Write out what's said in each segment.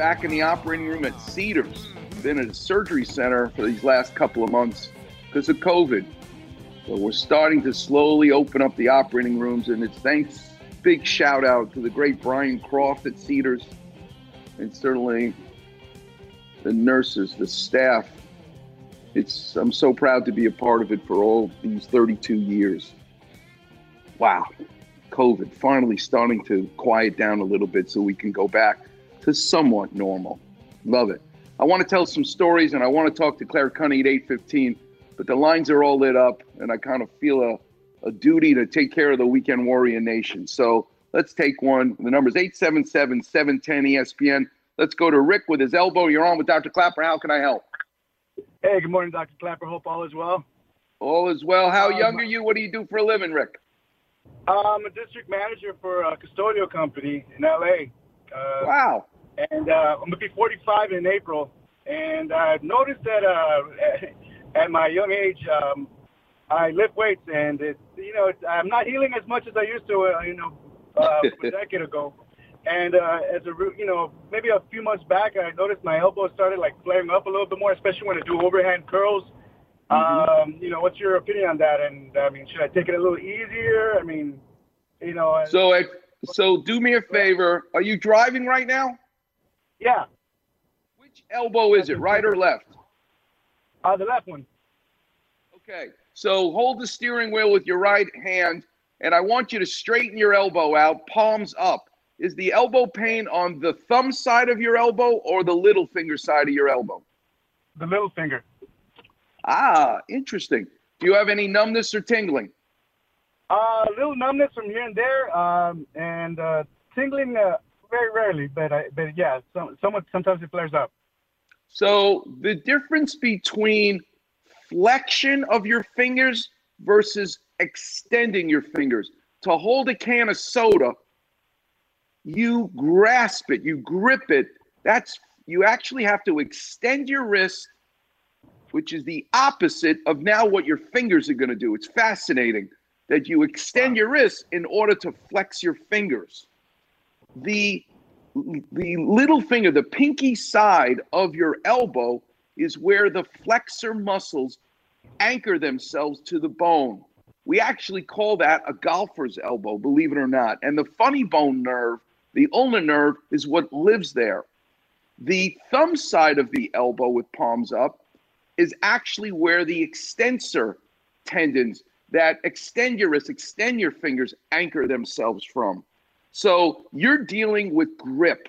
back in the operating room at Cedars. Been at a surgery center for these last couple of months because of COVID. But we're starting to slowly open up the operating rooms, and it's thanks, big shout out to the great Brian Croft at Cedars, and certainly the nurses, the staff. It's I'm so proud to be a part of it for all these 32 years. Wow, COVID finally starting to quiet down a little bit so we can go back to somewhat normal. Love it. I want to tell some stories and I want to talk to Claire Kunny at 815, but the lines are all lit up and I kind of feel a, a duty to take care of the Weekend Warrior Nation. So let's take one. The number is 877 710 ESPN. Let's go to Rick with his elbow. You're on with Dr. Clapper. How can I help? Hey, good morning, Dr. Clapper. Hope all is well. All is well. How Um, young are you? What do you do for a living, Rick? I'm a district manager for a custodial company in LA. Uh, Wow. And uh, I'm gonna be 45 in April. And I've noticed that uh, at my young age, um, I lift weights, and it, you know, it's, I'm not healing as much as I used to, uh, you know, uh, a decade ago. And uh, as a, you know, maybe a few months back, I noticed my elbows started like flaring up a little bit more, especially when I do overhand curls. Um, you know, what's your opinion on that? And I mean, should I take it a little easier? I mean, you know, So, if, so do me a favor. Are you driving right now? Yeah, Which elbow is it, right or left? uh, the left one. Okay. So hold the steering wheel with your right hand, and I want you to straighten your elbow out, palms up. Is the elbow pain on the thumb side of your elbow or the little finger side of your elbow? The little finger. Ah, interesting. Do you have any numbness or tingling? Uh, a little numbness from here and there, um, and uh, tingling uh, very rarely. But I, but yeah, some, somewhat sometimes it flares up. So the difference between flexion of your fingers versus extending your fingers. To hold a can of soda, you grasp it, you grip it. That's you actually have to extend your wrist, which is the opposite of now what your fingers are going to do. It's fascinating that you extend your wrist in order to flex your fingers. The the little finger, the pinky side of your elbow is where the flexor muscles anchor themselves to the bone. We actually call that a golfer's elbow, believe it or not. And the funny bone nerve, the ulnar nerve, is what lives there. The thumb side of the elbow with palms up is actually where the extensor tendons that extend your wrist, extend your fingers, anchor themselves from. So you're dealing with grip.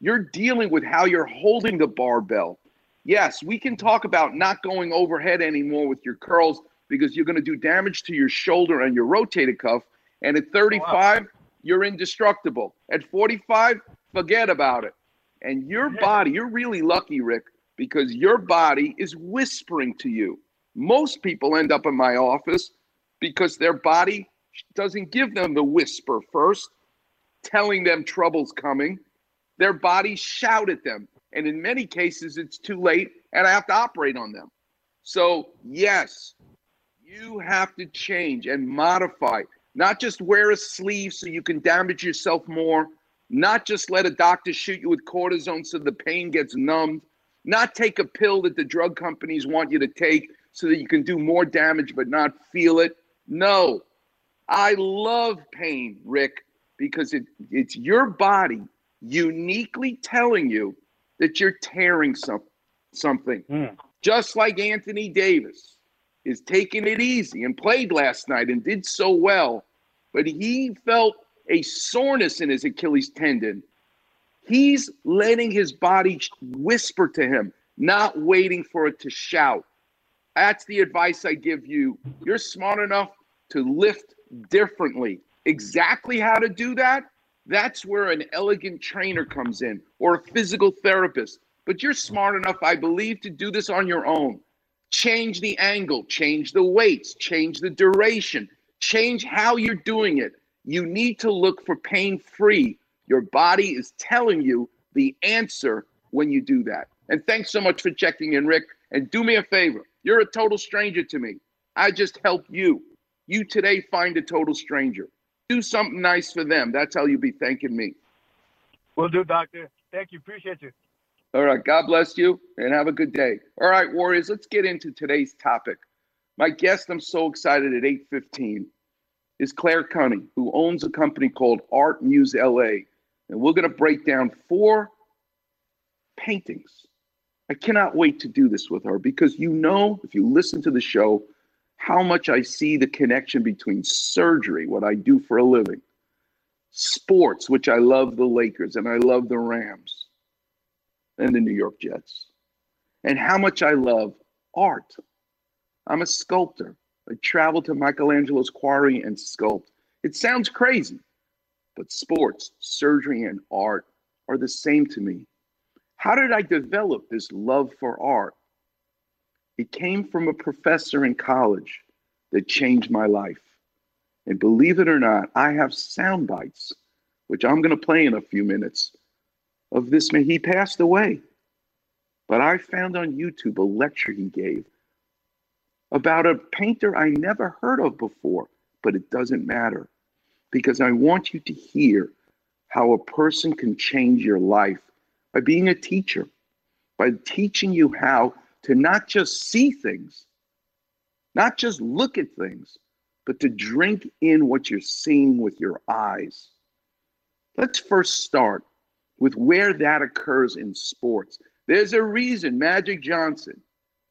You're dealing with how you're holding the barbell. Yes, we can talk about not going overhead anymore with your curls because you're going to do damage to your shoulder and your rotator cuff. And at 35, you're indestructible. At 45, forget about it. And your body, you're really lucky, Rick, because your body is whispering to you. Most people end up in my office because their body doesn't give them the whisper first, telling them trouble's coming. Their bodies shout at them. And in many cases, it's too late and I have to operate on them. So, yes, you have to change and modify, not just wear a sleeve so you can damage yourself more, not just let a doctor shoot you with cortisone so the pain gets numbed, not take a pill that the drug companies want you to take so that you can do more damage but not feel it. No, I love pain, Rick, because it, it's your body uniquely telling you that you're tearing some, something. Hmm. Just like Anthony Davis is taking it easy and played last night and did so well, but he felt a soreness in his Achilles tendon. He's letting his body whisper to him, not waiting for it to shout. That's the advice I give you. You're smart enough to lift differently. Exactly how to do that? That's where an elegant trainer comes in or a physical therapist. But you're smart enough, I believe, to do this on your own. Change the angle, change the weights, change the duration, change how you're doing it. You need to look for pain free. Your body is telling you the answer when you do that. And thanks so much for checking in, Rick. And do me a favor you're a total stranger to me. I just helped you. You today find a total stranger. Do something nice for them. That's how you'll be thanking me. Will do, doctor. Thank you. Appreciate you. All right. God bless you and have a good day. All right, Warriors, let's get into today's topic. My guest, I'm so excited at 815, is Claire Kunny, who owns a company called Art Muse LA. And we're going to break down four paintings I cannot wait to do this with her because you know, if you listen to the show, how much I see the connection between surgery, what I do for a living, sports, which I love the Lakers and I love the Rams and the New York Jets, and how much I love art. I'm a sculptor. I travel to Michelangelo's quarry and sculpt. It sounds crazy, but sports, surgery, and art are the same to me. How did I develop this love for art? It came from a professor in college that changed my life. And believe it or not, I have sound bites, which I'm going to play in a few minutes, of this man. He passed away. But I found on YouTube a lecture he gave about a painter I never heard of before, but it doesn't matter because I want you to hear how a person can change your life by being a teacher, by teaching you how to not just see things, not just look at things, but to drink in what you're seeing with your eyes. Let's first start with where that occurs in sports. There's a reason Magic Johnson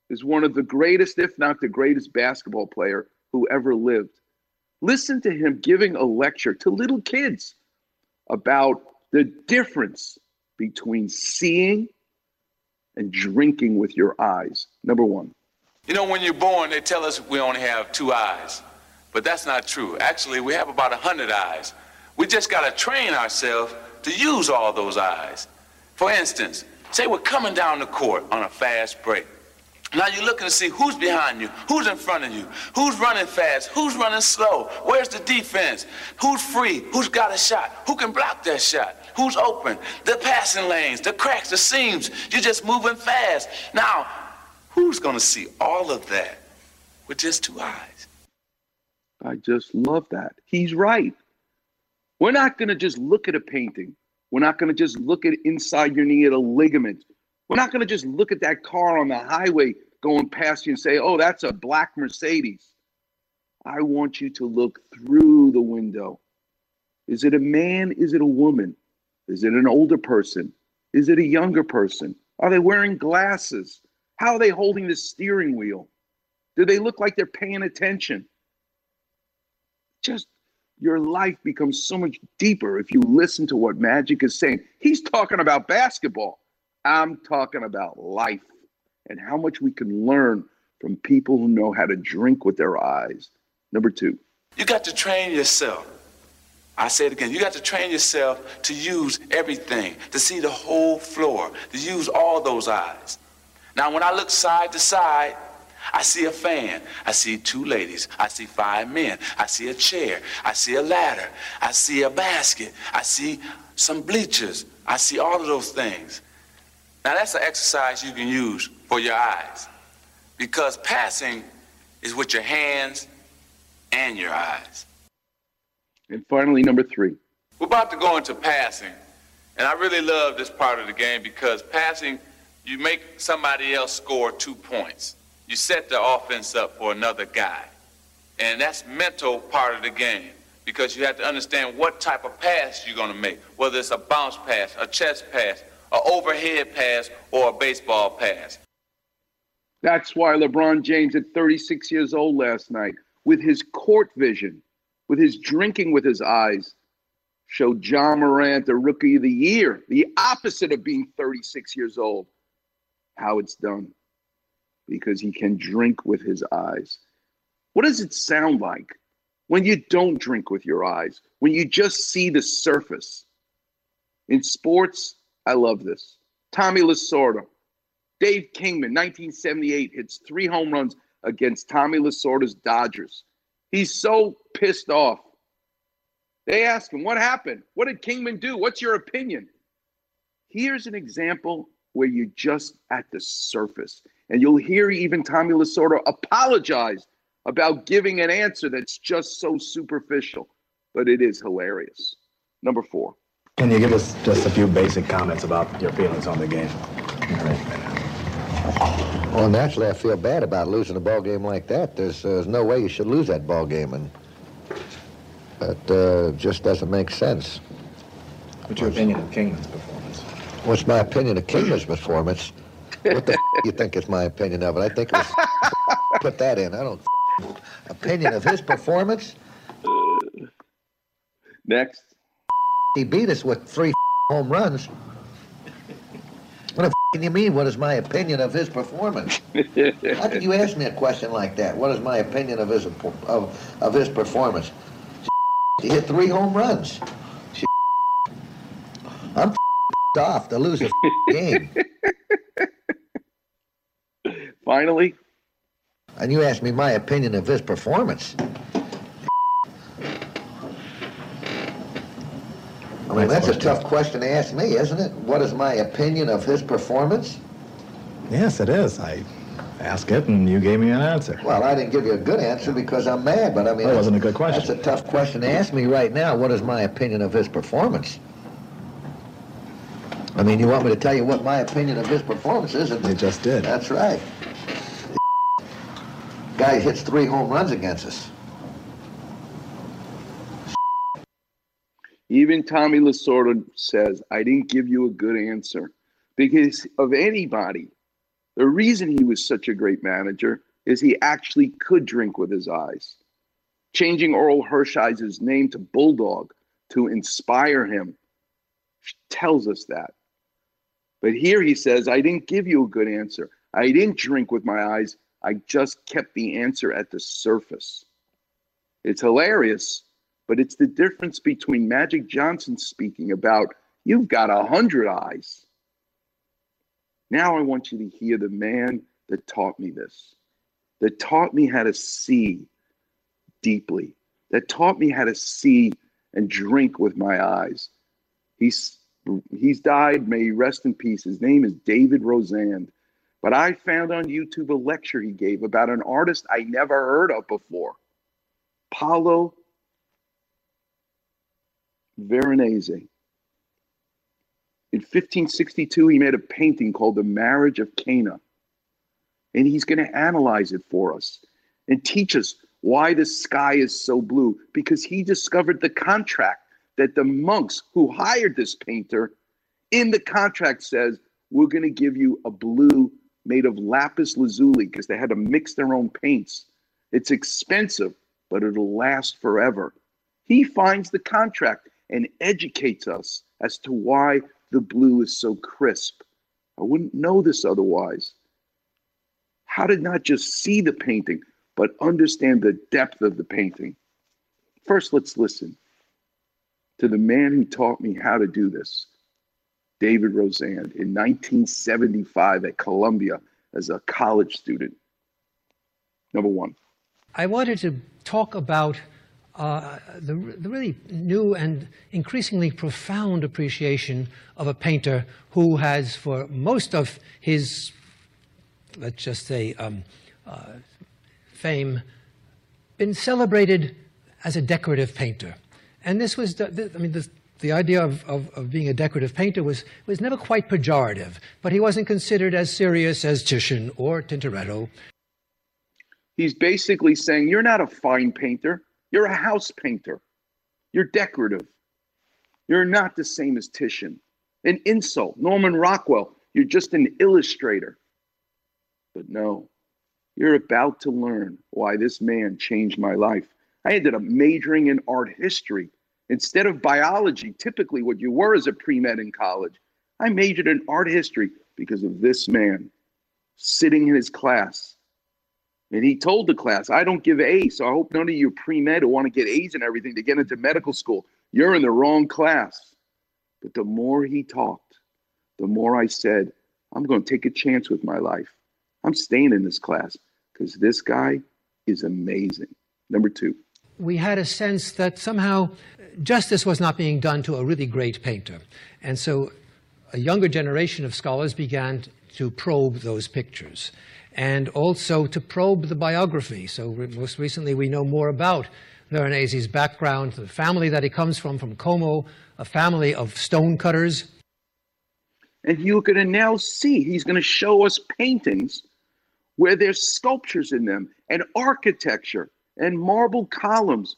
is one of the greatest, if not the greatest, basketball player who ever lived. Listen to him giving a lecture to little kids about the difference between seeing and drinking with your eyes. Number one. You know, when you're born, they tell us we only have two eyes. But that's not true. Actually, we have about a 100 eyes. We just got to train ourselves to use all those eyes. For instance, say we're coming down the court on a fast break. Now you're looking to see who's behind you, who's in front of you, who's running fast, who's running slow, where's the defense, who's free, who's got a shot, who can block that shot, who's open, the passing lanes, the cracks, the seams. You're just moving fast. Now, who's going to see all of that with just two eyes? I just love that. He's right. We're not going to just look at a painting. We're not going to just look at inside your knee at a ligament. We're not going to just look at that car on the highway going past you and say, oh, that's a black Mercedes. I want you to look through the window. Is it a man? Is it a woman? Is it an older person? Is it a younger person? Are they wearing glasses? How are they holding the steering wheel? Do they look like they're paying attention? Just your life becomes so much deeper if you listen to what Magic is saying. He's talking about basketball. I'm talking about life and how much we can learn from people who know how to drink with their eyes. Number two, you got to train yourself I say it again, you got to train yourself to use everything, to see the whole floor, to use all those eyes. Now, when I look side to side, I see a fan. I see two ladies. I see five men. I see a chair. I see a ladder. I see a basket. I see some bleachers. I see all of those things. Now, that's an exercise you can use for your eyes because passing is with your hands and your eyes. And finally, number three. We're about to go into passing. And I really love this part of the game because passing, you make somebody else score two points. You set the offense up for another guy. And that's mental part of the game because you have to understand what type of pass you're going to make, whether it's a bounce pass, a chest pass, an overhead pass, or a baseball pass. That's why LeBron James, at 36 years old last night, with his court vision, with his drinking with his eyes, showed Ja Morant the rookie of the year, the opposite of being 36 years old, how it's done. because he can drink with his eyes. What does it sound like when you don't drink with your eyes, when you just see the surface? In sports, I love this. Tommy Lasorda, Dave Kingman, 1978, hits three home runs against Tommy Lasorda's Dodgers. He's so pissed off. They ask him, What happened? What did Kingman do? What's your opinion? Here's an example where you're just at the surface. And you'll hear even Tommy Lasorda apologize about giving an answer that's just so superficial, but it is hilarious. Number four. Can you give us just a few basic comments about your feelings on the game? Well, naturally, I feel bad about losing a ball game like that. There's, uh, there's no way you should lose that ball game, and that uh, just doesn't make sense. What's your opinion of Kingman's performance? What's my opinion of Kingman's performance? What the f- you think is my opinion of it? I think it was put that in. I don't opinion of his performance. Next. He beat us with three home runs. Can you mean? What is my opinion of his performance? How can you ask me a question like that? What is my opinion of his of, of his performance? He hit three home runs. I'm off to lose a game. Finally. And you asked me my opinion of his performance. I mean, that's a tough question to ask me, isn't it? What is my opinion of his performance? Yes, it is. I asked it, and you gave me an answer. Well, I didn't give you a good answer because I'm mad, but I mean... That wasn't a good question. That's a tough question to ask me right now. What is my opinion of his performance? I mean, you want me to tell you what my opinion of his performance is? You just did. That's right. Guy hits three home runs against us. Even Tommy Lasorda says, I didn't give you a good answer. Because of anybody, the reason he was such a great manager is he actually could drink with his eyes. Changing Orel Hershiser's name to Bulldog to inspire him tells us that. But here he says, I didn't give you a good answer. I didn't drink with my eyes. I just kept the answer at the surface. It's hilarious but it's the difference between Magic Johnson speaking about, you've got a hundred eyes. Now I want you to hear the man that taught me this, that taught me how to see deeply, that taught me how to see and drink with my eyes. He's he's died. May he rest in peace. His name is David Rosand. But I found on YouTube a lecture he gave about an artist I never heard of before, Paolo Veronese. In 1562, he made a painting called The Marriage of Cana. And he's going to analyze it for us and teach us why the sky is so blue because he discovered the contract that the monks who hired this painter in the contract says, We're going to give you a blue made of lapis lazuli because they had to mix their own paints. It's expensive, but it'll last forever. He finds the contract and educates us as to why the blue is so crisp. I wouldn't know this otherwise. How to not just see the painting, but understand the depth of the painting. First, let's listen to the man who taught me how to do this, David Rosand, in 1975 at Columbia as a college student. Number one. I wanted to talk about uh, the, the, really new and increasingly profound appreciation of a painter who has, for most of his, let's just say, um, uh, fame, been celebrated as a decorative painter. And this was, the, the, I mean, the, the idea of, of, of, being a decorative painter was, was never quite pejorative, but he wasn't considered as serious as Titian or Tintoretto. He's basically saying, You're not a fine painter you're a house painter. You're decorative. You're not the same as Titian. An insult. Norman Rockwell, you're just an illustrator. But no, you're about to learn why this man changed my life. I ended up majoring in art history instead of biology, typically what you were as a pre med in college. I majored in art history because of this man. sitting in his class. And he told the class, I don't give A's, so I hope none of you pre med who want to get A's and everything to get into medical school. You're in the wrong class. But the more he talked, the more I said, I'm going to take a chance with my life. I'm staying in this class because this guy is amazing. Number two. We had a sense that somehow justice was not being done to a really great painter. And so a younger generation of scholars began to probe those pictures and also to probe the biography. So most recently we know more about Veronese's background, the family that he comes from, from Como, a family of stonecutters. And you're going to now see, he's going to show us paintings where there's sculptures in them and architecture and marble columns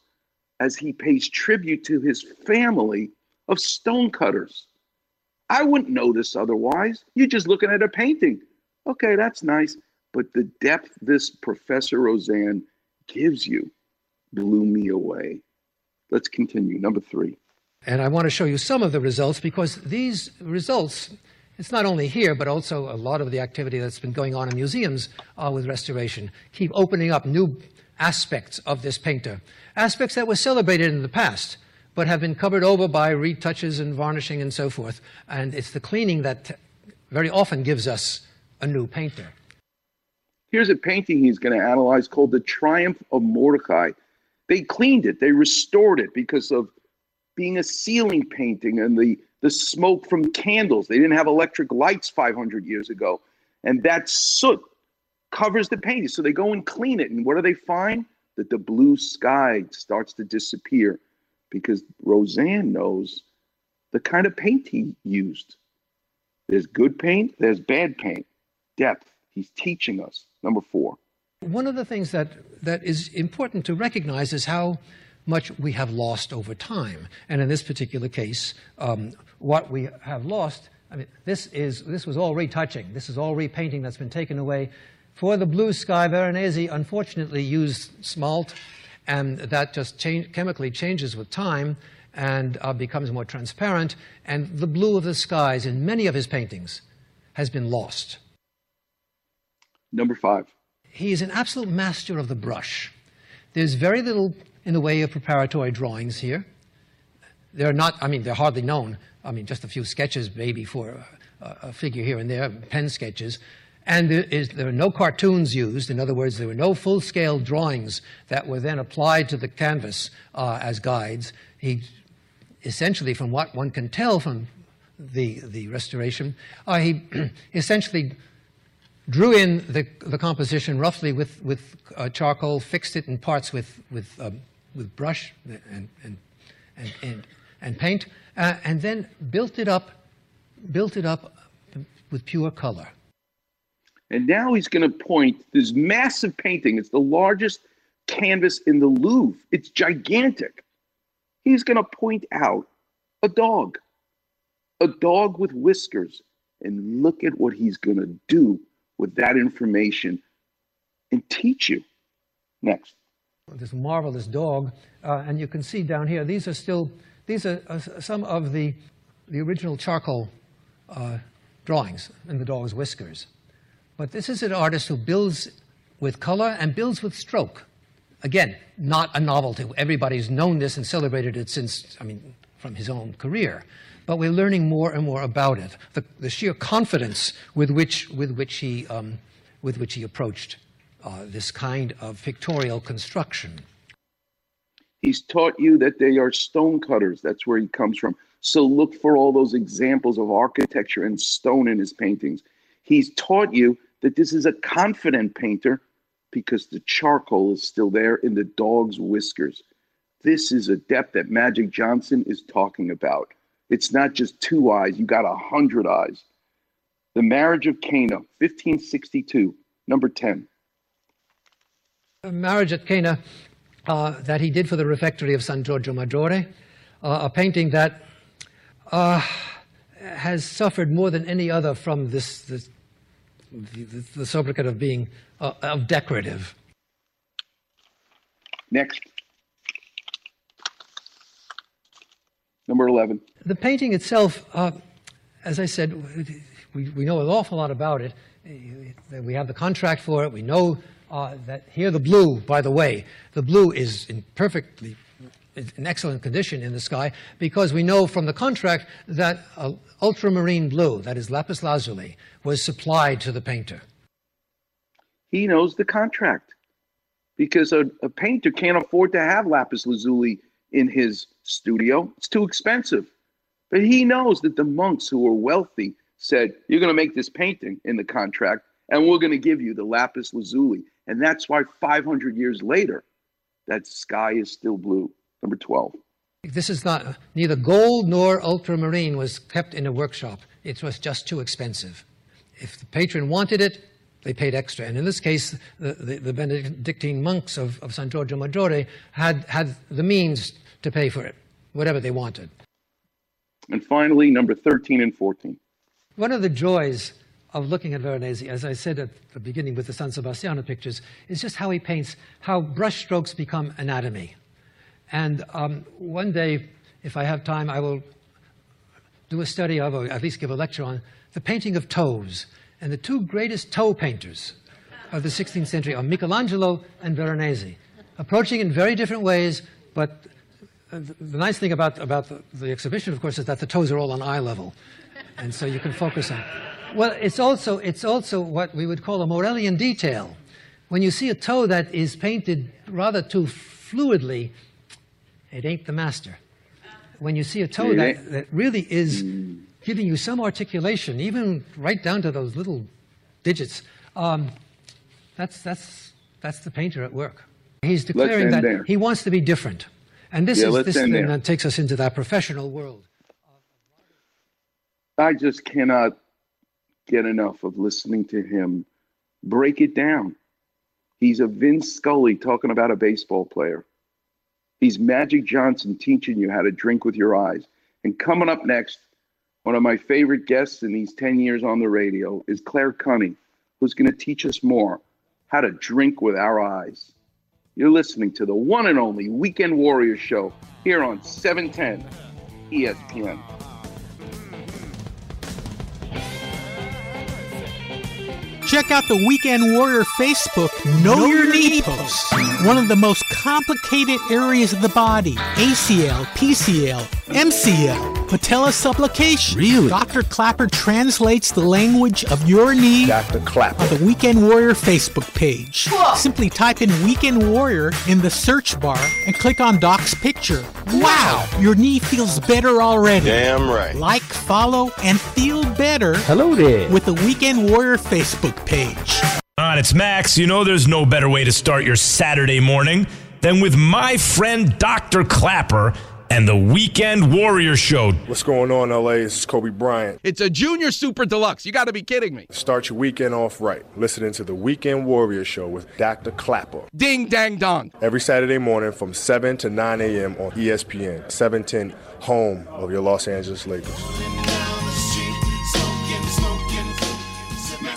as he pays tribute to his family of stonecutters. I wouldn't notice otherwise. You're just looking at a painting. Okay, that's nice. But the depth this Professor Rosand gives you blew me away. Let's continue. Number three. And I want to show you some of the results because these results, it's not only here, but also a lot of the activity that's been going on in museums uh, with restoration, keep opening up new aspects of this painter, aspects that were celebrated in the past, but have been covered over by retouches and varnishing and so forth. And it's the cleaning that very often gives us a new painter. Here's a painting he's going to analyze called The Triumph of Mordecai. They cleaned it, they restored it because of being a ceiling painting and the, the smoke from candles. They didn't have electric lights 500 years ago. And that soot covers the painting. So they go and clean it. And what do they find? That the blue sky starts to disappear because Rosand knows the kind of paint he used. There's good paint, there's bad paint, depth. He's teaching us. Number four. One of the things that, that is important to recognize is how much we have lost over time. And in this particular case, um, what we have lost, I mean, this, is, this was all retouching. This is all repainting that's been taken away. For the blue sky, Veronese unfortunately used smalt, and that just change, chemically changes with time and uh, becomes more transparent. And the blue of the skies in many of his paintings has been lost. Number five. He is an absolute master of the brush. There's very little in the way of preparatory drawings here. They're not, I mean, they're hardly known. I mean, just a few sketches maybe for a, a figure here and there, pen sketches. And there, is, there, are no cartoons used. In other words, there were no full-scale drawings that were then applied to the canvas uh, as guides. He essentially, from what one can tell from the, the restoration, uh, he essentially drew in the, the composition roughly with, with uh, charcoal, fixed it in parts with, with, um, with brush and, and, and, and, and paint, uh, and then built it up, built it up with pure color. And now he's going to point this massive painting. It's the largest canvas in the Louvre. It's gigantic. He's going to point out a dog, a dog with whiskers. And look at what he's going to do with that information and teach you. Next. This marvelous dog, uh, and you can see down here, these are still, these are uh, some of the, the original charcoal uh, drawings in the dog's whiskers. But this is an artist who builds with color and builds with stroke. Again, not a novelty. Everybody's known this and celebrated it since, I mean, from his own career but we're learning more and more about it. The, the sheer confidence with which, with which, he, um, with which he approached uh, this kind of pictorial construction. He's taught you that they are stone cutters. That's where he comes from. So look for all those examples of architecture and stone in his paintings. He's taught you that this is a confident painter because the charcoal is still there in the dog's whiskers. This is a depth that Magic Johnson is talking about. It's not just two eyes, you got a hundred eyes. The Marriage of Cana, 1562, number 10. A marriage at Cana uh, that he did for the refectory of San Giorgio Maggiore, uh, a painting that uh, has suffered more than any other from this, this the, the, the sobriquet of being uh, of decorative. Next. Number 11. The painting itself, uh, as I said, we, we know an awful lot about it. We have the contract for it. We know uh, that here the blue, by the way, the blue is in perfectly in excellent condition in the sky because we know from the contract that uh, ultramarine blue, that is lapis lazuli, was supplied to the painter. He knows the contract because a, a painter can't afford to have lapis lazuli in his studio. It's too expensive. But he knows that the monks who were wealthy said, You're going to make this painting in the contract, and we're going to give you the lapis lazuli. And that's why 500 years later, that sky is still blue. Number 12. This is not, neither gold nor ultramarine was kept in a workshop. It was just too expensive. If the patron wanted it, they paid extra. And in this case, the, the, the Benedictine monks of, of San Giorgio Maggiore had, had the means to pay for it, whatever they wanted. And finally, number 13 and 14. One of the joys of looking at Veronese, as I said at the beginning with the San Sebastiano pictures, is just how he paints, how brushstrokes become anatomy. And um, one day, if I have time, I will do a study of, or at least give a lecture on, the painting of toes. And the two greatest toe painters of the 16th century are Michelangelo and Veronese, approaching in very different ways, but the nice thing about, about the, the, exhibition, of course, is that the toes are all on eye level. And so you can focus on. Well, it's also, it's also what we would call a Morellian detail. When you see a toe that is painted rather too fluidly, it ain't the master. When you see a toe that, that really is giving you some articulation, even right down to those little digits, um, that's, that's, that's the painter at work. He's declaring that there. he wants to be different. And this Yeah, is this there. uh, takes us into that professional world. I just cannot get enough of listening to him break it down. He's a Vince Scully talking about a baseball player. He's Magic Johnson teaching you how to drink with your eyes. And coming up next, one of my favorite guests in these 10 years on the radio is Claire Kunny, who's going to teach us more how to drink with our eyes. You're listening to the one and only Weekend Warrior Show here on E 710 ESPN. Check out the Weekend Warrior Facebook Know, Your Knee posts. One of the most complicated areas of the body ACL, PCL, MCL, patella subluxation. Really? Dr. Clapper translates the language of your knee Dr. Clapper. on the Weekend Warrior Facebook page. Simply type in Weekend Warrior in the search bar and click on Doc's picture. Wow! Your knee feels better already. Damn right. Like, follow, and feel better. Hello there. With the Weekend Warrior Facebook page. On, it's Max. You know there's no better way to start your Saturday morning than with my friend Dr. Clapper and the Weekend Warrior Show. What's going on, LA? This is Kobe Bryant. It's a junior super deluxe. You got to be kidding me. Start your weekend off right. Listening to the Weekend Warrior Show with Dr. Clapper. Ding dang dong. Every Saturday morning from 7 to 9 a.m. on ESPN, 710, home of your Los Angeles Lakers.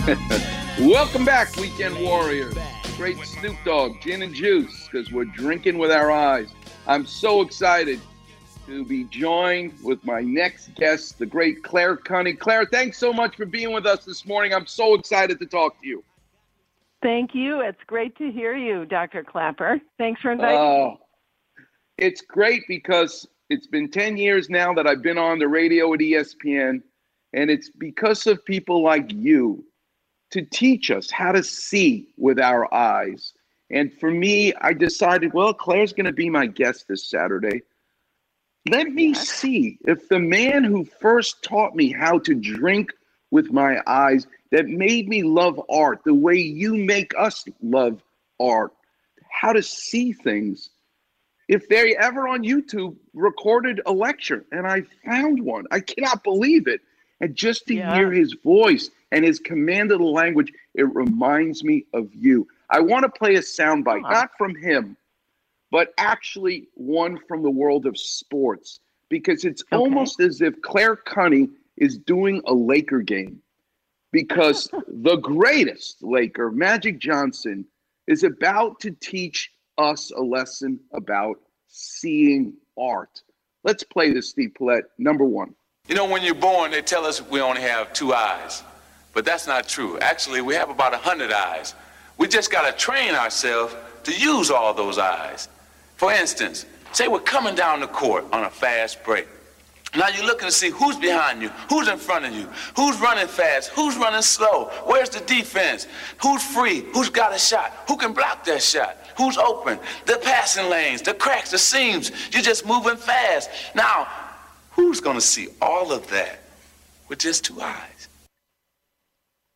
Welcome back, Weekend Warriors. Great Snoop Dogg, gin and juice, because we're drinking with our eyes. I'm so excited to be joined with my next guest, the great Claire Kunny. Claire, thanks so much for being with us this morning. I'm so excited to talk to you. Thank you. It's great to hear you, Dr. Clapper. Thanks for inviting me. Oh, it's great because it's been 10 years now that I've been on the radio at ESPN, and it's because of people like you to teach us how to see with our eyes. And for me, I decided, well, Claire's going to be my guest this Saturday. Let me see if the man who first taught me how to drink with my eyes, that made me love art the way you make us love art, how to see things. If they ever on YouTube recorded a lecture, and I found one, I cannot believe it. And just to Yeah. hear his voice and his command of the language, it reminds me of you. I want to play a soundbite, not from him, but actually one from the world of sports, because it's almost as if Claire Kunny is doing a Laker game. Because the greatest Laker, Magic Johnson, is about to teach us a lesson about seeing art. Let's play this, Steve Paulette, number one. You know, when you're born, they tell us we only have two eyes. but that's not true. Actually, we have about 100 eyes. We just got to train ourselves to use all those eyes. For instance, say we're coming down the court on a fast break. Now you're looking to see who's behind you, who's in front of you, who's running fast, who's running slow, where's the defense, who's free, who's got a shot, who can block that shot, who's open, the passing lanes, the cracks, the seams. You're just moving fast. Now, who's going to see all of that with just two eyes?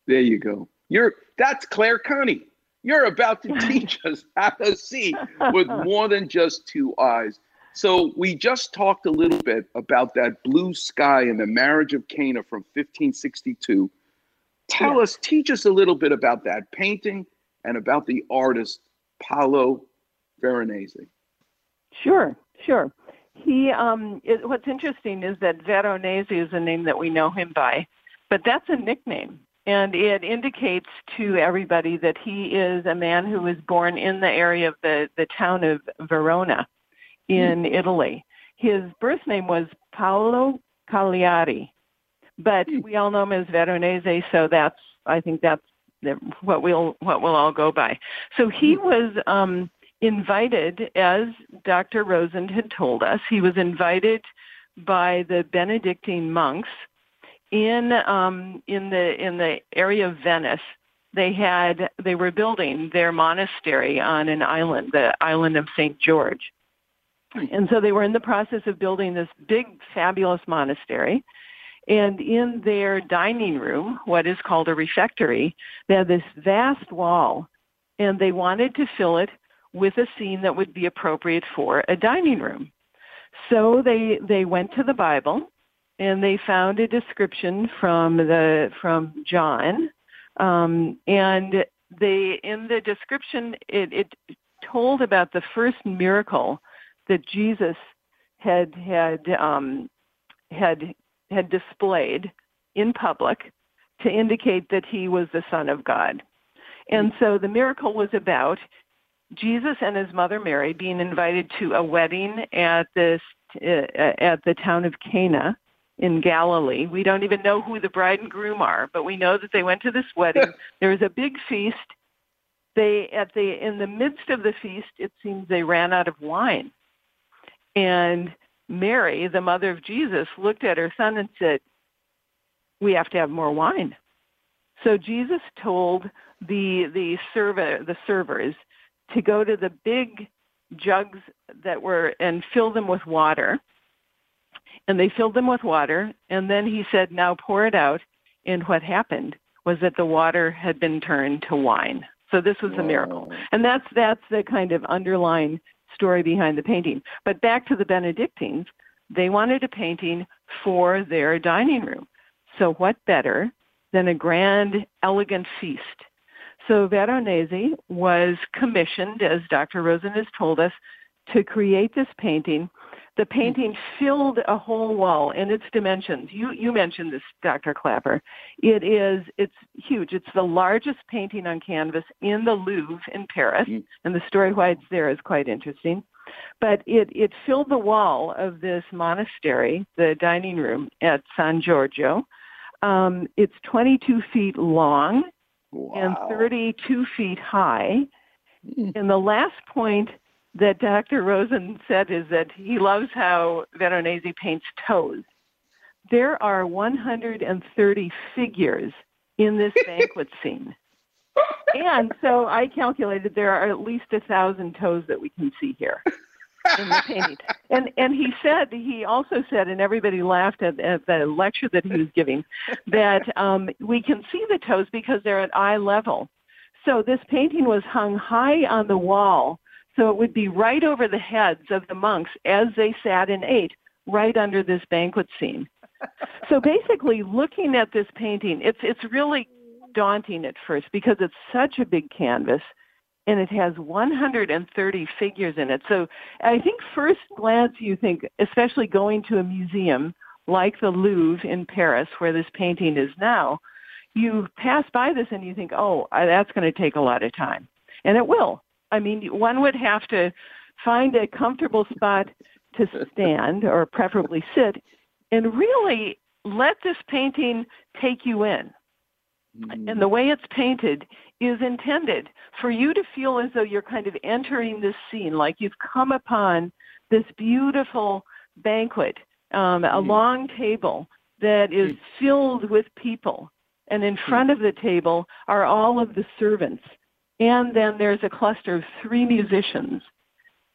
There you go. You're that's Claire Kunny. You're about to teach us how to see with more than just two eyes. So we just talked a little bit about that blue sky and the marriage of Cana from 1562. Tell us, teach us a little bit about that painting and about the artist Paolo Veronese. Sure, sure. He, um, it, what's interesting is that Veronese is a name that we know him by, but that's a nickname. And it indicates to everybody that he is a man who was born in the area of the, the town of Verona in hmm. Italy. His birth name was Paolo Cagliari, but hmm. we all know him as Veronese, so that's I think that's what we'll what we'll all go by. So he hmm. was um, invited, as Dr. Rosen had told us, he was invited by the Benedictine monks in um, in the in the area of Venice. They had they were building their monastery on an island, the island of Saint George. And so they were in the process of building this big, fabulous monastery. And in their dining room, what is called a refectory, they had this vast wall, and they wanted to fill it with a scene that would be appropriate for a dining room. So they they went to the Bible, and they found a description from the from John, um, and they in the description it, it told about the first miracle that Jesus had had um, had had displayed in public to indicate that he was the Son of God. And so the miracle was about Jesus and his mother Mary being invited to a wedding at this uh, at the town of Cana in Galilee. We don't even know who the bride and groom are, but we know that they went to this wedding. there was a big feast. They at the in the midst of the feast, it seems they ran out of wine. And Mary, the mother of Jesus, looked at her son and said, "We have to have more wine." So Jesus told the the server the servers to go to the big jugs that were and fill them with water. And they filled them with water, and then he said, "Now pour it out." And what happened was that the water had been turned to wine. So this was a miracle, and that's that's the kind of underlying story behind the painting. But back to the Benedictines, they wanted a painting for their dining room. So what better than a grand, elegant feast? So Veronese was commissioned, as Dr. Rosen has told us, to create this painting. The hmm. painting filled a whole wall in its dimensions. You you mentioned this, Dr. Clapper. It is it's huge. It's the largest painting on canvas in the Louvre in Paris, hmm. and the story why it's there is quite interesting. But it it filled the wall of this monastery, the dining room at San Giorgio. Um, it's 22 feet long and 32 feet high. Hmm. And the last point that Dr. Rosen said is that he loves how Veronese paints toes. There are 130 figures in this banquet scene. And so I calculated there are at least a thousand toes that we can see here in the painting. And and he said he also said, and everybody laughed at, at the lecture that he was giving, that um, we can see the toes because they're at eye level. So this painting was hung high on the wall so it would be right over the heads of the monks as they sat and ate, right under this banquet scene. so basically, looking at this painting, it's it's really daunting at first because it's such a big canvas and it has 130 figures in it. So I think first glance you think, especially going to a museum like the Louvre in Paris where this painting is now, you pass by this and you think, oh, that's going to take a lot of time. And it will. I mean, one would have to find a comfortable spot to stand or preferably sit and really let this painting take you in. Mm. and the way it's painted is intended for you to feel as though you're kind of entering this scene, like you've come upon this beautiful banquet, um, a mm. long table that is mm. filled with people. And in front of the table are all of the servants. And then there's a cluster of three musicians.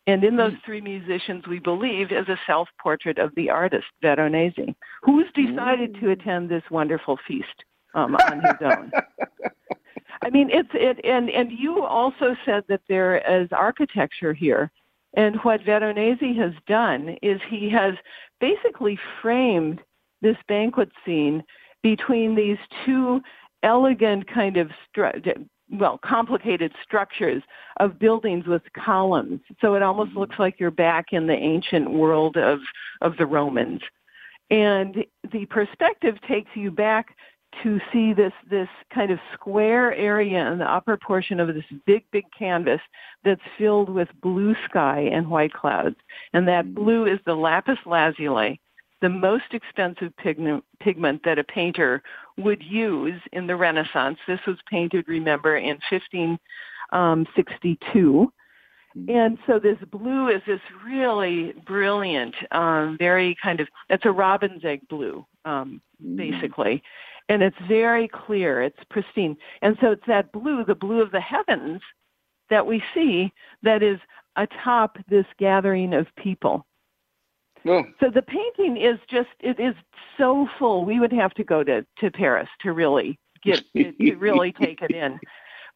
And in those three musicians, we believe, is a self portrait of the artist, Veronese, who's decided to attend this wonderful feast um, on his own. I mean, it's it, and and you also said that there is architecture here, and what Veronese has done is he has basically framed this banquet scene between these two elegant kind of stru- well complicated structures of buildings with columns. So it almost mm-hmm. looks like you're back in the ancient world of of the romans. And the perspective takes you back to see this this kind of square area in the upper portion of this big big canvas that's filled with blue sky and white clouds. And that mm. blue is the lapis lazuli the most expensive pigment, pigment that a painter would use in the Renaissance. This was painted, remember, in 1562. And so this blue is this really brilliant, um, very kind of, it's a robin's egg blue, um, basically. And it's very clear, it's pristine. And so it's that blue, the blue of the heavens, that we see that is atop this gathering of people. So the painting is just it is so full. We would have to go to to Paris to really get to really take it in.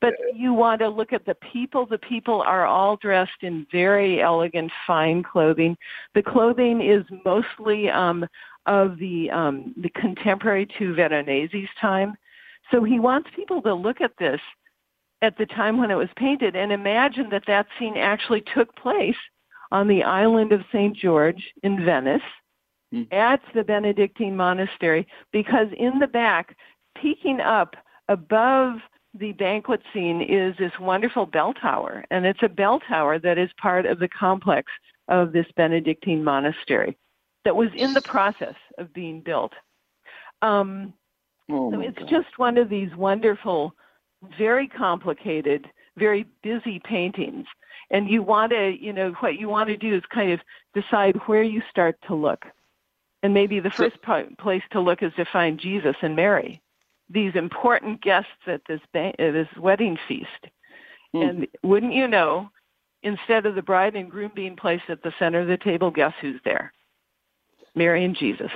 But you want to look at the people. The people are all dressed in very elegant, fine clothing. The clothing is mostly um, of the um, the contemporary to Veronese's time. So he wants people to look at this at the time when it was painted and imagine that that scene actually took place on the island of St. George in Venice at the Benedictine monastery because in the back, peeking up above the banquet scene is this wonderful bell tower. And it's a bell tower that is part of the complex of this Benedictine monastery that was in the process of being built. Um, Oh, so it's God. just one of these wonderful, very complicated, very busy paintings. And you want to, you know, what you want to do is kind of decide where you start to look. And maybe the first po- place to look is to find Jesus and Mary, these important guests at this ba- uh, this wedding feast. And wouldn't you know, instead of the bride and groom being placed at the center of the table, guess who's there? Mary and Jesus.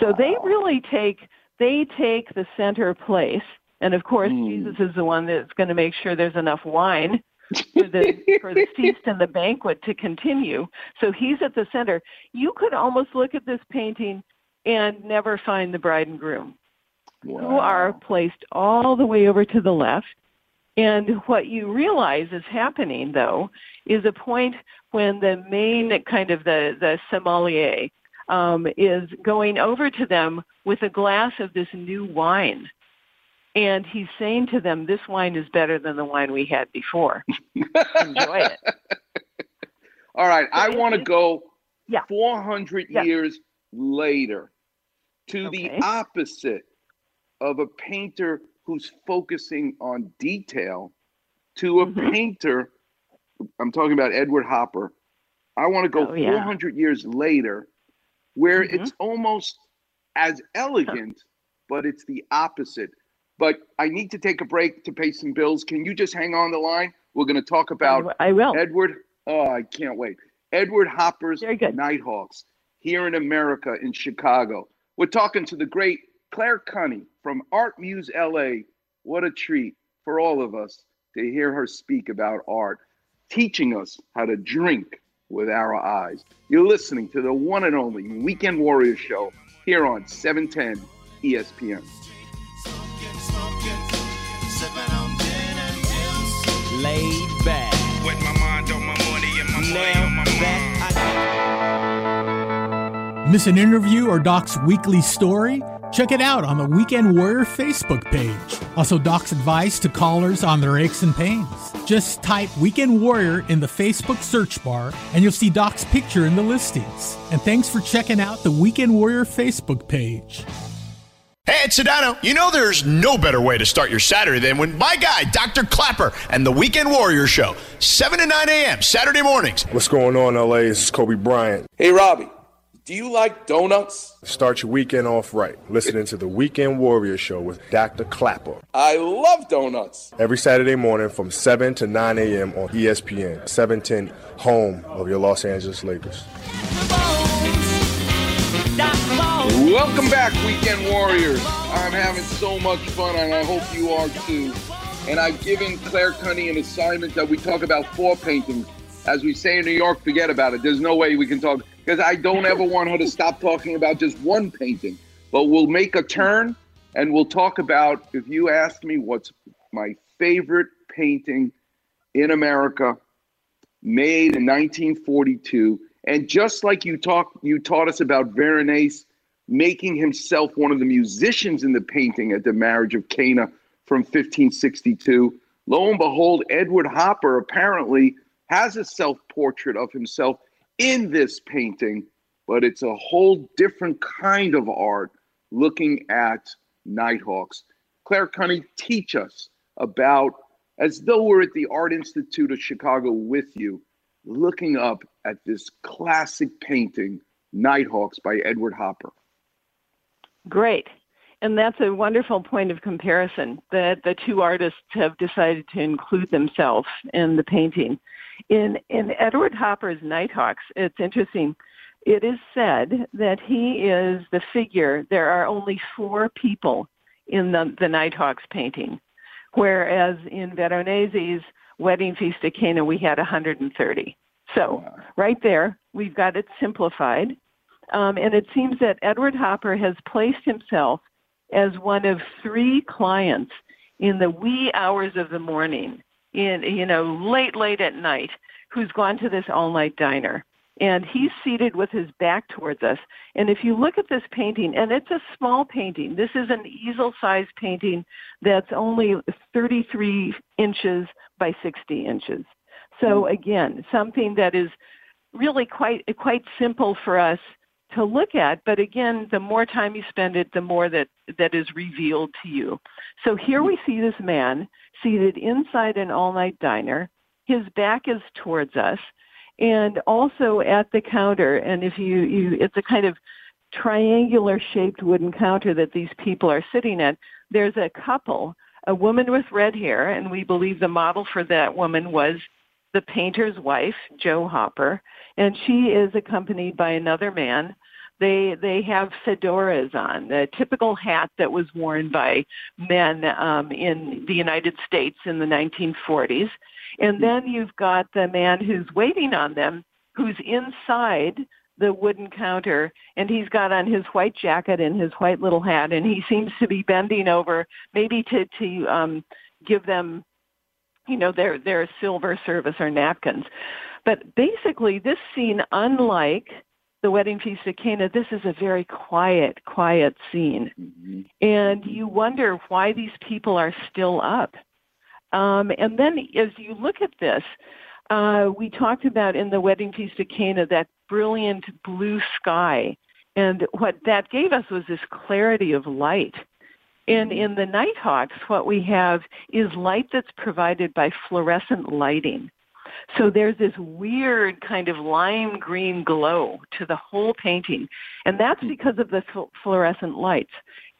So they really take they take the center place, and of course Jesus is the one that's going to make sure there's enough wine for the for the feast and the banquet to continue. So he's at the center. You could almost look at this painting and never find the bride and groom, who are placed all the way over to the left. And what you realize is happening, though, is a point when the main kind of the the sommelier um, is going over to them with a glass of this new wine. And he's saying to them, This wine is better than the wine we had before. Enjoy it. All right, I want to go Yeah. 400 Yeah. years later to the opposite of a painter who's focusing on detail to a Mm-hmm. painter. I'm talking about Edward Hopper. I want to go Oh, yeah. 400 years later where Mhm. it's almost as elegant, but it's the opposite. But I need to take a break to pay some bills. Can you just hang on the line? We're going to talk about I will. Edward. Oh, I can't wait. Edward Hopper's Nighthawks here in America in Chicago. We're talking to the great Claire Kunny from Art Muse LA. What a treat for all of us to hear her speak about art, teaching us how to drink with our eyes. You're listening to the one and only Weekend Warrior Show here on E 710 ESPN. Laid back. With my mind on my money and my money on my mind. Miss an interview or Doc's weekly story? Check it out on the Weekend Warrior Facebook page. Also, Doc's advice to callers on their aches and pains. Just type Weekend Warrior in the Facebook search bar and you'll see Doc's picture in the listings. And thanks for checking out the Weekend Warrior Facebook page. Hey, it's Sedano. You know there's no better way to start your Saturday than when my guy, Dr. Clapper, and the Weekend Warrior Show, 7 to 9 a.m. Saturday mornings. What's going on, LA? This is Kobe Bryant. Hey, Robbie, do you like donuts? Start your weekend off right, listening to the Weekend Warrior Show with Dr. Clapper. I love donuts. Every Saturday morning from 7 to 9 a.m. on ESPN, 710, home of your Los Angeles Lakers. Welcome back, Weekend Warriors. I'm having so much fun, and I hope you are too. And I've given Claire Kunny an assignment that we talk about four paintings. As we say in New York, forget about it. There's no way we can talk because I don't ever want her to stop talking about just one painting. But we'll make a turn and we'll talk about if you ask me what's my favorite painting in America made in 1942 and just like you talk you taught us about Veronese making himself one of the musicians in the painting at the marriage of Cana from 1562 lo and behold Edward Hopper apparently has a self-portrait of himself in this painting but it's a whole different kind of art looking at Nighthawks Claire Kunny teach us about as though we're at the Art Institute of Chicago with you, looking up at this classic painting, Nighthawks by Edward Hopper. Great. And that's a wonderful point of comparison that the two artists have decided to include themselves in the painting. In, in Edward Hopper's Nighthawks, it's interesting. It is said that he is the figure, there are only four people in the, the Nighthawks painting, whereas in Veronese's Wedding Feast at Cana, we had 130. So, right there, we've got it simplified. Um, and it seems that Edward Hopper has placed himself as one of three clients in the wee hours of the morning, in you know late late at night, who's gone to this all night diner. And he's seated with his back towards us. And if you look at this painting, and it's a small painting, this is an easel sized painting that's only 33 inches by 60 inches. So again, something that is really quite quite simple for us to look at but again the more time you spend it the more that that is revealed to you. So here we see this man seated inside an all night diner. His back is towards us and also at the counter. And if you you it's a kind of triangular shaped wooden counter that these people are sitting at. There's a couple a woman with red hair and we believe the model for that woman was the painter's wife jo hopper and she is accompanied by another man. They they have fedoras on the typical hat that was worn by men um, in the united states in the 1940s and then you've got the man who's waiting on them who's inside the wooden counter and he's got on his white jacket and his white little hat and he seems to be bending over maybe to to um give them you know their their silver service or napkins. But basically this scene unlike the wedding feast at cana this is a very quiet quiet scene. And you wonder why these people are still up. Um, and then as you look at this uh, we talked about in the wedding feast at cana that brilliant blue sky. And what that gave us was this clarity of light and in the Nighthawks, what we have is light that's provided by fluorescent lighting. So there's this weird kind of lime green glow to the whole painting, and that's hmm. because of the fl- fluorescent lights.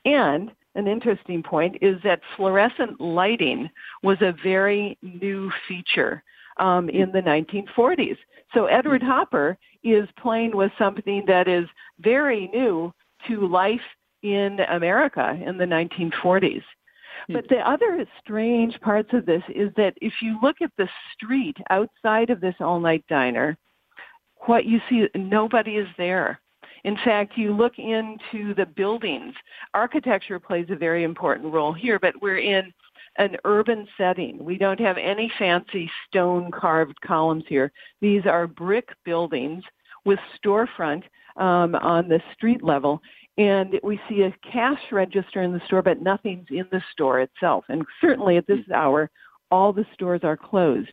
And an interesting point is that fluorescent lighting was a very new feature um, hmm. in the 1940s. So Edward hmm. Hopper is playing with something that is very new to life in America in the 1940s. But the other strange parts of this is that if you look at the street outside of this all night diner, what you see, nobody is there. In fact, you look into the buildings. Architecture plays a very important role here, but we're in an urban setting. We don't have any fancy stone carved columns here. These are brick buildings with storefront um, on the street level and we see a cash register in the store, but nothing's in the store itself. And certainly at this hour, all the stores are closed.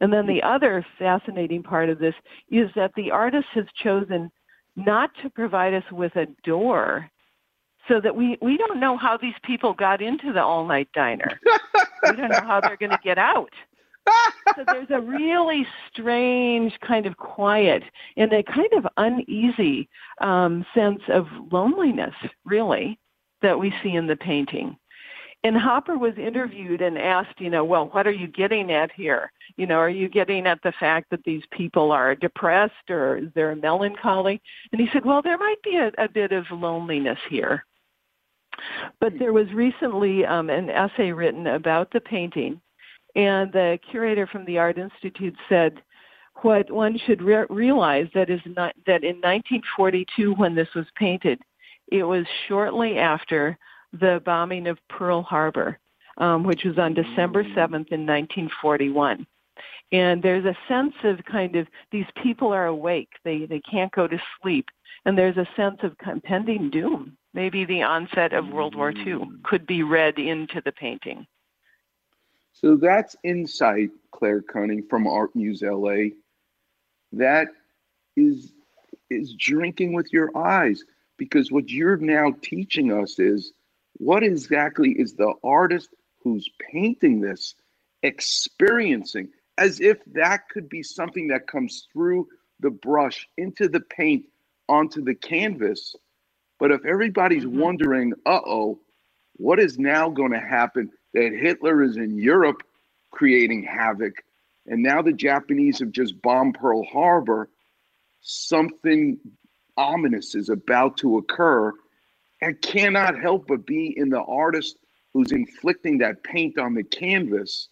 And then the other fascinating part of this is that the artist has chosen not to provide us with a door so that we we don't know how these people got into the all night diner. we don't know how they're going to get out. So there's a really strange kind of quiet and a kind of uneasy um, sense of loneliness, really, that we see in the painting. And Hopper was interviewed and asked, you know, well, what are you getting at here? You know, are you getting at the fact that these people are depressed or is there a melancholy? And he said, well, there might be a, a bit of loneliness here. But there was recently um, an essay written about the painting, and the curator from the Art Institute said, what one should re- realize that is not, that in 1942, when this was painted, it was shortly after the bombing of Pearl Harbor, um, which was on December 7th in 1941. And there's a sense of kind of these people are awake; they they can't go to sleep, and there's a sense of impending doom. Maybe the onset of World War II could be read into the painting. So that's insight, Claire Kunny from Art Muse LA. That is is drinking with your eyes because what you're now teaching us is what exactly is the artist who's painting this experiencing as if that could be something that comes through the brush into the paint onto the canvas. But if everybody's mm-hmm. wondering uh-oh what is now going to happen that Hitler is in Europe creating havoc, and now the Japanese have just bombed Pearl Harbor. Something ominous is about to occur, and cannot help but be in the artist who's inflicting that paint on the canvas.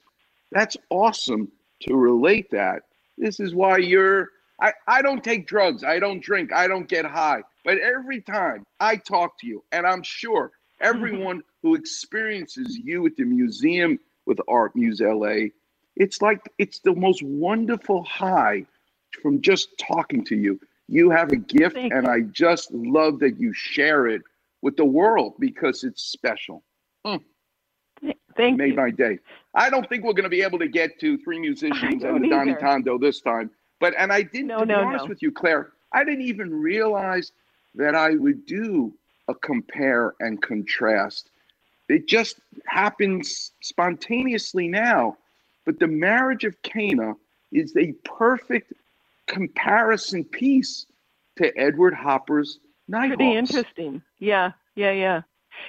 That's awesome to relate that. This is why you're. I, I don't take drugs. I don't drink. I don't get high. But every time I talk to you, and I'm sure everyone who experiences you at the museum with Art Muse LA, it's like it's the most wonderful high from just talking to you. You have a gift, Thank and you. I just love that you share it with the world because it's special. Mm. Thank Made you. my day. I don't think we're going to be able to get to three musicians and the Doni. Tondo this time. But and I didn't. No, to be no, honest no. with you, Claire, I didn't even realize that I would do a compare and contrast. It just happens spontaneously now. But the marriage of Cana is a perfect comparison piece to Edward Hopper's Nighthawks. Pretty interesting. Yeah, yeah, yeah.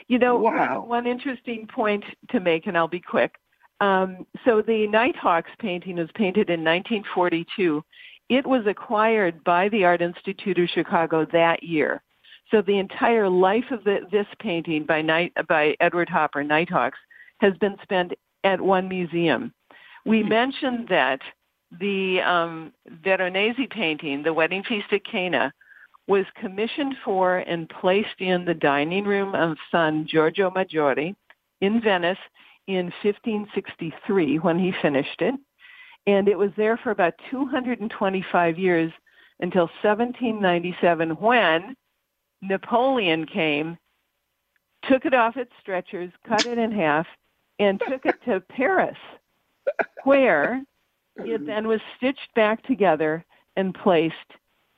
You know, Wow. one, one interesting point to make, and I'll be quick. Um, so the Nighthawks painting was painted in 1942. It was acquired by the Art Institute of Chicago that year. So the entire life of the, this painting by Night by Edward Hopper, Nighthawks, has been spent at one museum. We mentioned that the um, Veronese painting, the Wedding Feast at Cana, was commissioned for and placed in the dining room of San Giorgio Maggiore in Venice in 1563 when he finished it. And it was there for about 225 years until 1797 when Napoleon came, took it off its stretchers, cut it in half, and took it to Paris, where it then was stitched back together and placed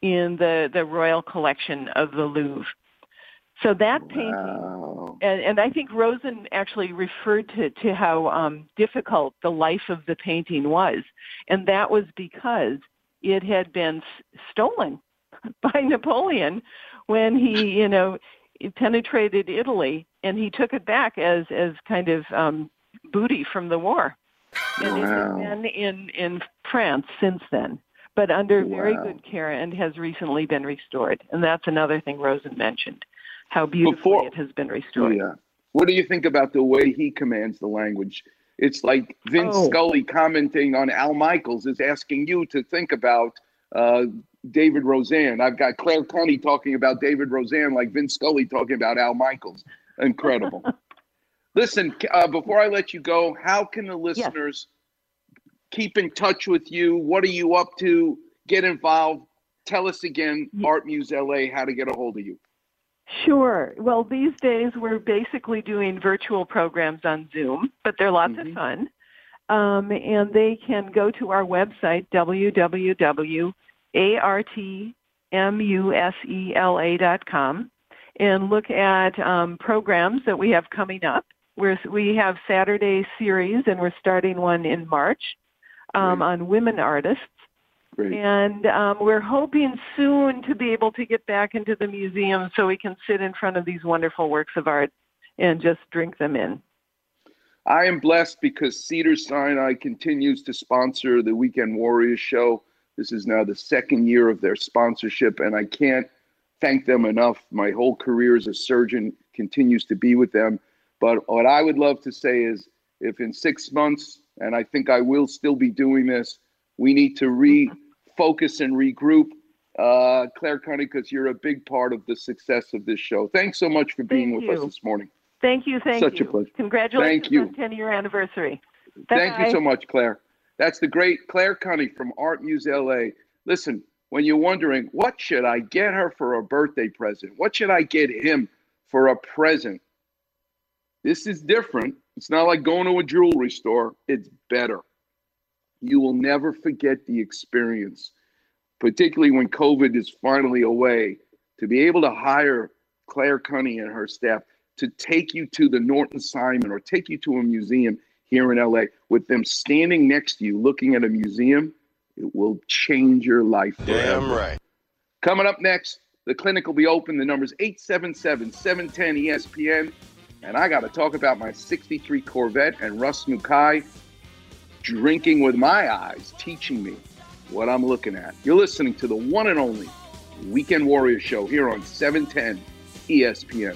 in the, the royal collection of the Louvre. So that painting, and, and I think Rosand actually referred to, to how um, difficult the life of the painting was. And that was because it had been s- stolen by Napoleon when he, you know, penetrated Italy and he took it back as, as kind of um, booty from the war. And it has been in, in France since then, but under very good care and has recently been restored. And that's another thing Rosand mentioned, how beautifully it has been restored. Yeah. What do you think about the way he commands the language? It's like Vince Oh. Scully commenting on Al Michaels is asking you to think about uh, David Rosand. I've got Claire Kunny talking about David Rosand like Vince Scully talking about Al Michaels. Incredible. Listen, uh, before I let you go, how can the listeners keep in touch with you? What are you up to? Get involved. Tell us again, Art Muse LA, how to get a hold of you. Sure. Well, these days we're basically doing virtual programs on Zoom, but they're lots of fun. Um, and they can go to our website, www.artmusela.com, and look at um, programs that we have coming up. We're, we have Saturday series, and we're starting one in March um, on women artists. Great. And um, we're hoping soon to be able to get back into the museum so we can sit in front of these wonderful works of art and just drink them in. I am blessed because Cedars-Sinai continues to sponsor the Weekend Warriors show. This is now the second year of their sponsorship, and I can't thank them enough. My whole career as a surgeon continues to be with them. But what I would love to say is if in six months, and I think I will still be doing this, we need to refocus and regroup. Uh, Claire Kunny, because you're a big part of the success of this show. Thanks so much for being Thank with us this morning. Thank you, thank Such a you. pleasure. Congratulations Thank you. on 10 year anniversary. Thank you so much, Claire. That's the great Claire Kunny from Art Muse LA. Listen, when you're wondering, what should I get her for a birthday present? What should I get him for a present? This is different. It's not like going to a jewelry store, it's better. You will never forget the experience, particularly when COVID is finally away. To be able to hire Claire Kunny and her staff to take you to the Norton Simon or take you to a museum here in LA with them standing next to you looking at a museum, it will change your life forever. Damn right. Coming up next, the clinic will be open. The number's 877 710 ESPN. And I got to talk about my 63 Corvette and Russ Mukai drinking with my eyes, teaching me what I'm looking at. You're listening to the one and only Weekend Warrior Show here on E 710 ESPN.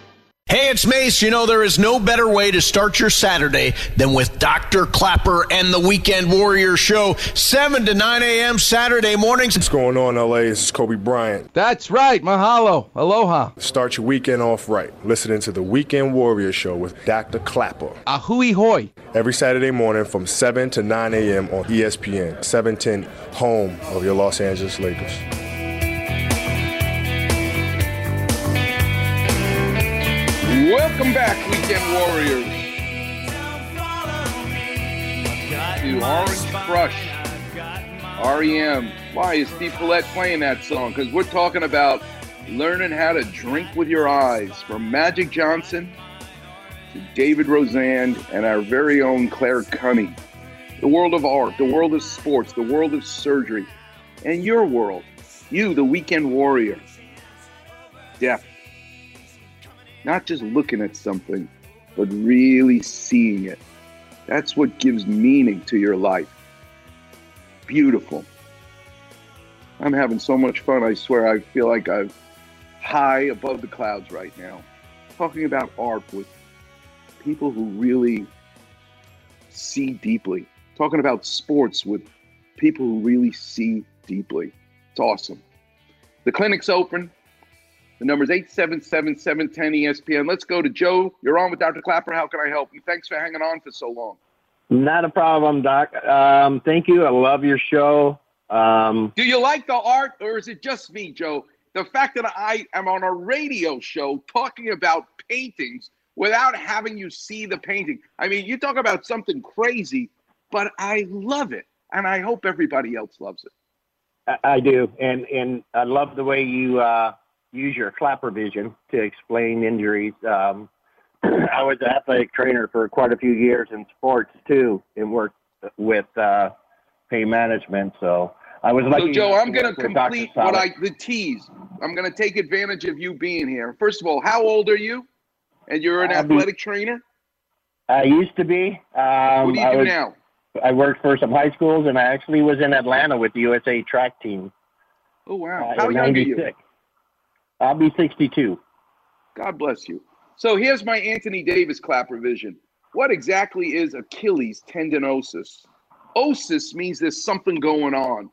Hey, it's Mace. You know, there is no better way to start your Saturday than with Dr. Clapper and the Weekend Warrior Show, 7 to 9 a.m. Saturday mornings. What's going on, LA? This is Kobe Bryant. That's right. Mahalo. Aloha. Start your weekend off right. Listening to the Weekend Warrior Show with Dr. Clapper. Ahui hoi. Every Saturday morning from 7 to 9 a.m. on ESPN, 710, home of your Los Angeles Lakers. Welcome back, Weekend Warriors. To Orange Crush, REM. Why is Steve Paulette playing that song? Because we're talking about learning how to drink with your eyes. From Magic Johnson to David Rosand and our very own Claire Kunny. The world of art, the world of sports, the world of surgery, and your world. You, the Weekend Warrior. Depth not just looking at something, but really seeing it. That's what gives meaning to your life. Beautiful. I'm having so much fun. I swear, I feel like I'm high above the clouds right now, talking about art with people who really see deeply, talking about sports with people who really see deeply. It's awesome. The clinic's open. The number's 877 710 ESPN. Let's go to Joe. You're on with Dr. Clapper. How can I help you? Thanks for hanging on for so long. Not a problem, Doc. Um, thank you. I love your show. Um, Do you like the art or is it just me, Joe? The fact that I am on a radio show talking about paintings without having you see the painting. I mean, you talk about something crazy, but I love it. And I hope everybody else loves it. I, I do, and and I love the way you uh, use your clapper vision to explain injuries. Um, I was an athletic trainer for quite a few years in sports too, and worked with uh, pain management. So I was lucky. So, Joe, I'm going to work with Dr. complete what I the tease. I'm going to take advantage of you being here. First of all, how old are you? And you're an athletic trainer. I used to be. Um, What do you I do was- now? I worked for some high schools, and I actually was in Atlanta with the USA track team. Oh wow! uh, How young are you? 96. I'll be 62. God bless you. So here's my Anthony Davis clapper vision. What exactly is Achilles tendinosis? Osis means there's something going on.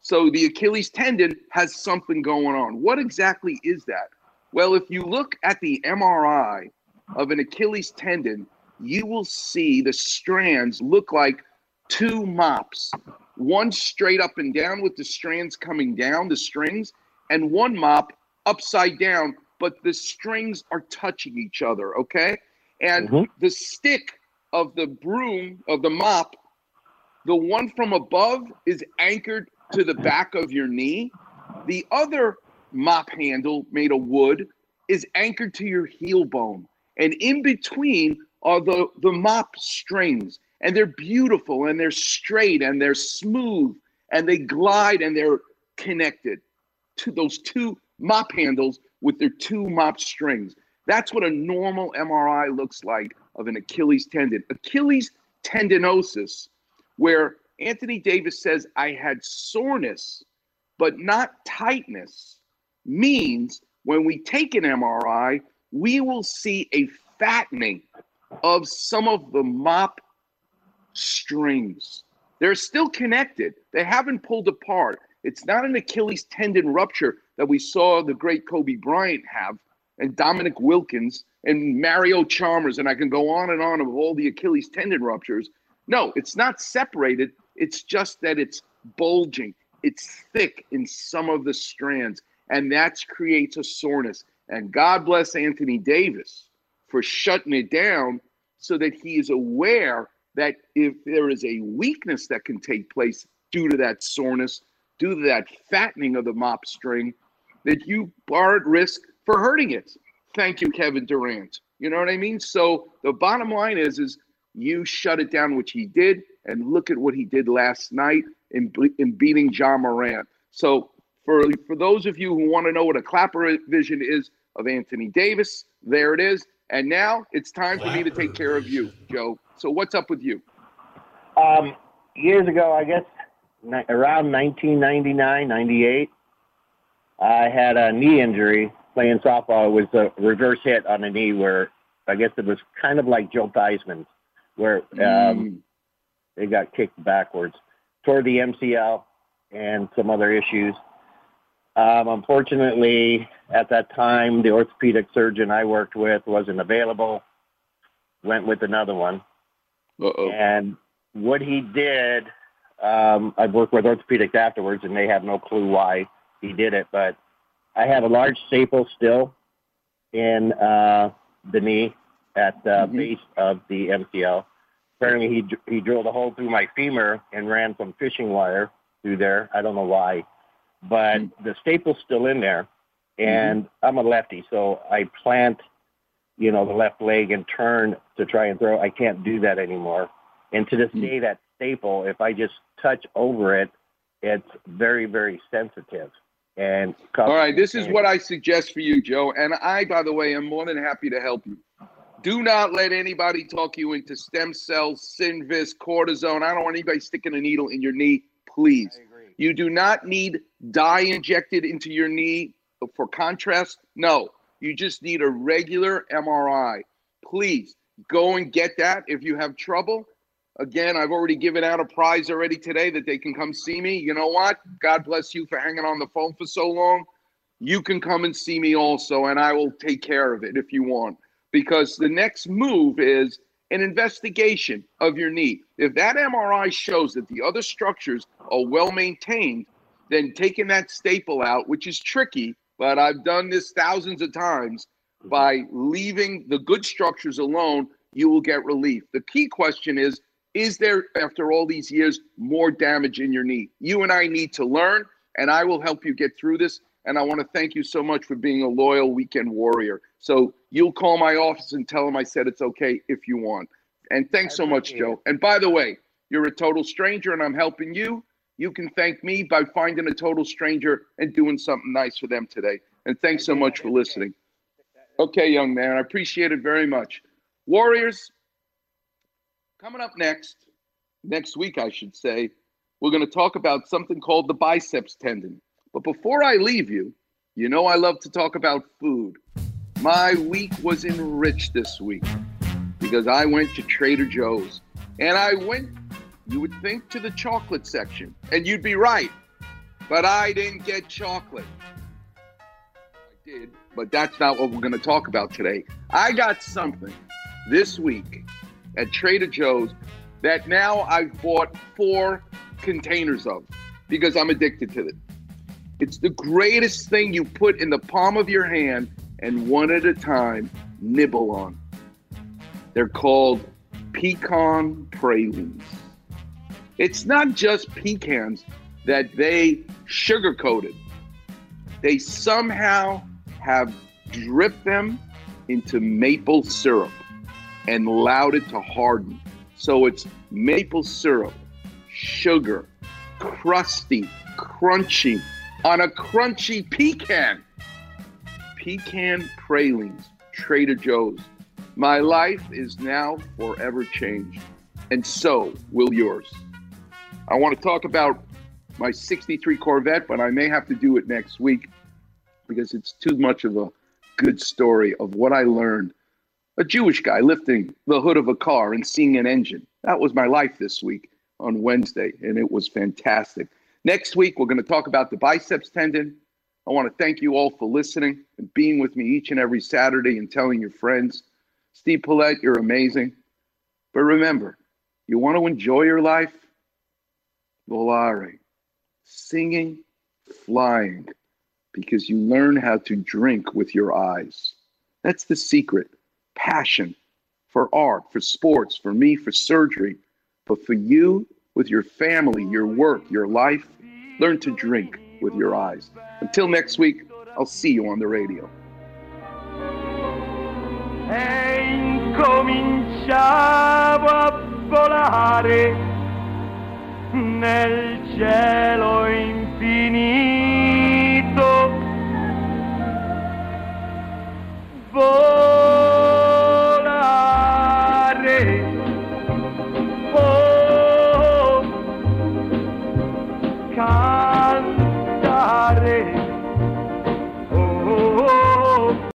So the Achilles tendon has something going on. What exactly is that? Well, if you look at the MRI of an Achilles tendon, you will see the strands look like two mops. One straight up and down with the strands coming down, the strings, and one mop upside down, but the strings are touching each other, okay? And mm-hmm. the stick of the broom, of the mop, the one from above is anchored to the back of your knee. The other mop handle made of wood is anchored to your heel bone. And in between are the, the mop strings. And they're beautiful and they're straight and they're smooth and they glide and they're connected to those two mop handles with their two mop strings. That's what a normal MRI looks like of an Achilles tendon. Achilles tendinosis, where Anthony Davis says, I had soreness, but not tightness, means when we take an MRI, we will see a fattening of some of the mop strings. They're still connected, they haven't pulled apart. It's not an Achilles tendon rupture that we saw the great Kobe Bryant have, and Dominique Wilkins, and Mario Chalmers, and I can go on and on of all the Achilles tendon ruptures. No, it's not separated. It's just that it's bulging. It's thick in some of the strands, and that creates a soreness. And God bless Anthony Davis for shutting it down so that he is aware that if there is a weakness that can take place due to that soreness, due to that fattening of the mop string, that you are at risk for hurting it. Thank you, Kevin Durant. You know what I mean? So the bottom line is, is you shut it down, which he did, and look at what he did last night in, in beating Ja Morant. So for for those of you who want to know what a clapper vision is of Anthony Davis, there it is. And now it's time for me to take care of you, Joe. So what's up with you? Um, years ago, I guess around 1999, 98, I had a knee injury playing softball. It was a reverse hit on the knee where I guess it was kind of like Joe Theismann's, where um, it got kicked backwards toward the MCL and some other issues. Um, unfortunately, at that time, the orthopedic surgeon I worked with wasn't available. Went with another one. Uh-oh. And what he did, um, I've worked with orthopedics afterwards, and they have no clue why he did it. But I have a large staple still in uh, the knee at the mm-hmm. base of the MCL. Apparently, he he drilled a hole through my femur and ran some fishing wire through there. I don't know why, but mm-hmm. the staple's still in there. Mm-hmm. And I'm a lefty, so I plant, you know, the left leg and turn to try and throw. I can't do that anymore. And to this day, that staple, if I just touch over it, it's very, very sensitive. And All right, this is what I suggest for you, Joe. And I, by the way, am more than happy to help you. Do not let anybody talk you into stem cells, Synvisc, cortisone. I don't want anybody sticking a needle in your knee, please. You do not need dye injected into your knee uh, for contrast. No, you just need a regular MRI. Please go and get that if you have trouble. Again, I've already given out a prize already today that they can come see me. You know what? God bless you for hanging on the phone for so long. You can come and see me also, and I will take care of it if you want. Because the next move is an investigation of your knee. If that MRI shows that the other structures are well maintained, then taking that staple out, which is tricky, but I've done this thousands of times, mm-hmm. by leaving the good structures alone, you will get relief. The key question is Is there, after all these years, more damage in your knee? You and I need to learn, and I will help you get through this. And I want to thank you so much for being a loyal weekend warrior. So you'll call my office and tell them I said it's okay if you want. And thanks so much, Joe. And by the way, you're a total stranger and I'm helping you. You can thank me by finding a total stranger and doing something nice for them today. And thanks so much for listening. Okay, young man, I appreciate it very much. Warriors, coming up next, next week, I should say, we're going to talk about something called the biceps tendon. But before I leave you, you know I love to talk about food. My week was enriched this week because I went to Trader Joe's and I went, you would think, to the chocolate section, and you'd be right, but I didn't get chocolate. I did, but that's not what we're going to talk about today. I got something this week at Trader Joe's that now I've bought four containers of because I'm addicted to it. It's the greatest thing you put in the palm of your hand and one at a time nibble on. They're called pecan pralines. It's not just pecans that they sugar coated. They somehow have dripped them into maple syrup and allowed it to harden. So it's maple syrup, sugar, crusty, crunchy, on a crunchy pecan. Pecan pralines, Trader Joe's. My life is now forever changed, and so will yours. I want to talk about my 63 Corvette, but I may have to do it next week because it's too much of a good story of what I learned. A Jewish guy lifting the hood of a car and seeing an engine. That was my life this week on Wednesday, and it was fantastic. Next week, we're going to talk about the biceps tendon. I want to thank you all for listening and being with me each and every Saturday and telling your friends. Steve Paulette, you're amazing. But remember, you want to enjoy your life? Volare, singing, flying, because you learn how to drink with your eyes. That's the secret. Passion for art, for sports, for me, for surgery, but for you, with your family, your work, your life, learn to drink with your eyes. Until next week, I'll see you on the radio. Nel cielo infinito.